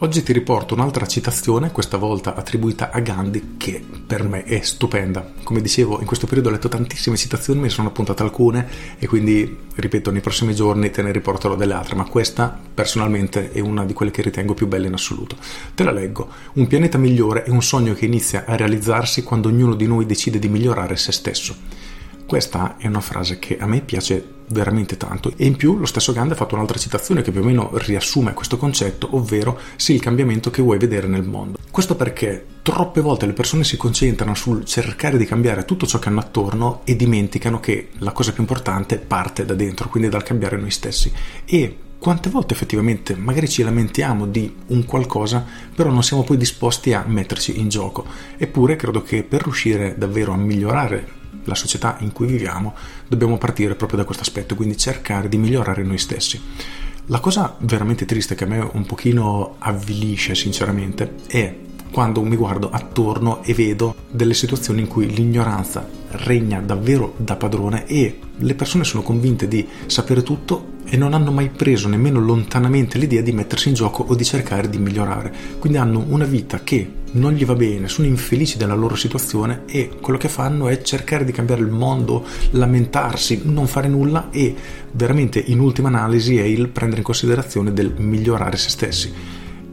Oggi ti riporto un'altra citazione, questa volta attribuita a Gandhi, che per me è stupenda. Come dicevo, in questo periodo ho letto tantissime citazioni, ne sono appuntate alcune e quindi, ripeto, nei prossimi giorni te ne riporterò delle altre, ma questa personalmente è una di quelle che ritengo più belle in assoluto. Te la leggo. Un pianeta migliore è un sogno che inizia a realizzarsi quando ognuno di noi decide di migliorare se stesso. Questa è una frase che a me piace veramente tanto e in più lo stesso Gandhi ha fatto un'altra citazione che più o meno riassume questo concetto, ovvero sì il cambiamento che vuoi vedere nel mondo. Questo perché troppe volte le persone si concentrano sul cercare di cambiare tutto ciò che hanno attorno e dimenticano che la cosa più importante parte da dentro, quindi dal cambiare noi stessi. E quante volte effettivamente magari ci lamentiamo di un qualcosa, però non siamo poi disposti a metterci in gioco. Eppure credo che per riuscire davvero a migliorare la società in cui viviamo, dobbiamo partire proprio da questo aspetto, quindi cercare di migliorare noi stessi. La cosa veramente triste che a me un pochino avvilisce sinceramente è quando mi guardo attorno e vedo delle situazioni in cui l'ignoranza regna davvero da padrone e le persone sono convinte di sapere tutto e non hanno mai preso nemmeno lontanamente l'idea di mettersi in gioco o di cercare di migliorare. Quindi hanno una vita che non gli va bene, sono infelici della loro situazione e quello che fanno è cercare di cambiare il mondo, lamentarsi, non fare nulla e veramente in ultima analisi è il prendere in considerazione del migliorare se stessi.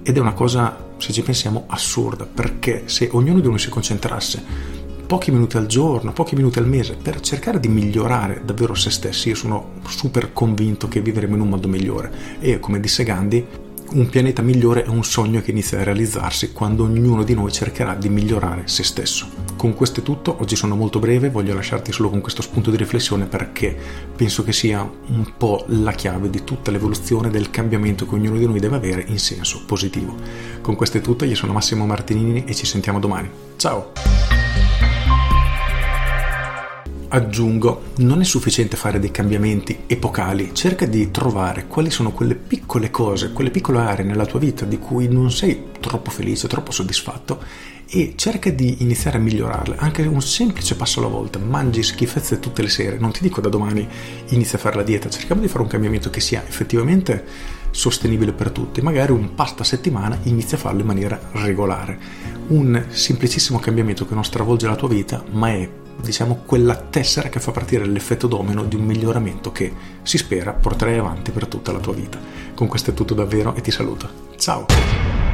Ed è una cosa, se ci pensiamo, assurda, perché se ognuno di noi si concentrasse pochi minuti al giorno, pochi minuti al mese per cercare di migliorare davvero se stessi. Io sono super convinto che vivremo in un modo migliore e come disse Gandhi, un pianeta migliore è un sogno che inizia a realizzarsi quando ognuno di noi cercherà di migliorare se stesso. Con questo è tutto, oggi sono molto breve, voglio lasciarti solo con questo spunto di riflessione perché penso che sia un po' la chiave di tutta l'evoluzione del cambiamento che ognuno di noi deve avere in senso positivo. Con questo è tutto, io sono Massimo Martinini e ci sentiamo domani. Ciao! Aggiungo, non è sufficiente fare dei cambiamenti epocali, cerca di trovare quali sono quelle piccole cose, quelle piccole aree nella tua vita di cui non sei troppo felice, troppo soddisfatto e cerca di iniziare a migliorarle, anche un semplice passo alla volta, mangi schifezze tutte le sere, non ti dico da domani inizia a fare la dieta, cerchiamo di fare un cambiamento che sia effettivamente sostenibile per tutti, magari un pasto a settimana inizia a farlo in maniera regolare, un semplicissimo cambiamento che non stravolge la tua vita, ma è diciamo quella tessera che fa partire l'effetto domino di un miglioramento che si spera porterai avanti per tutta la tua vita. Con questo è tutto davvero e ti saluto. Ciao!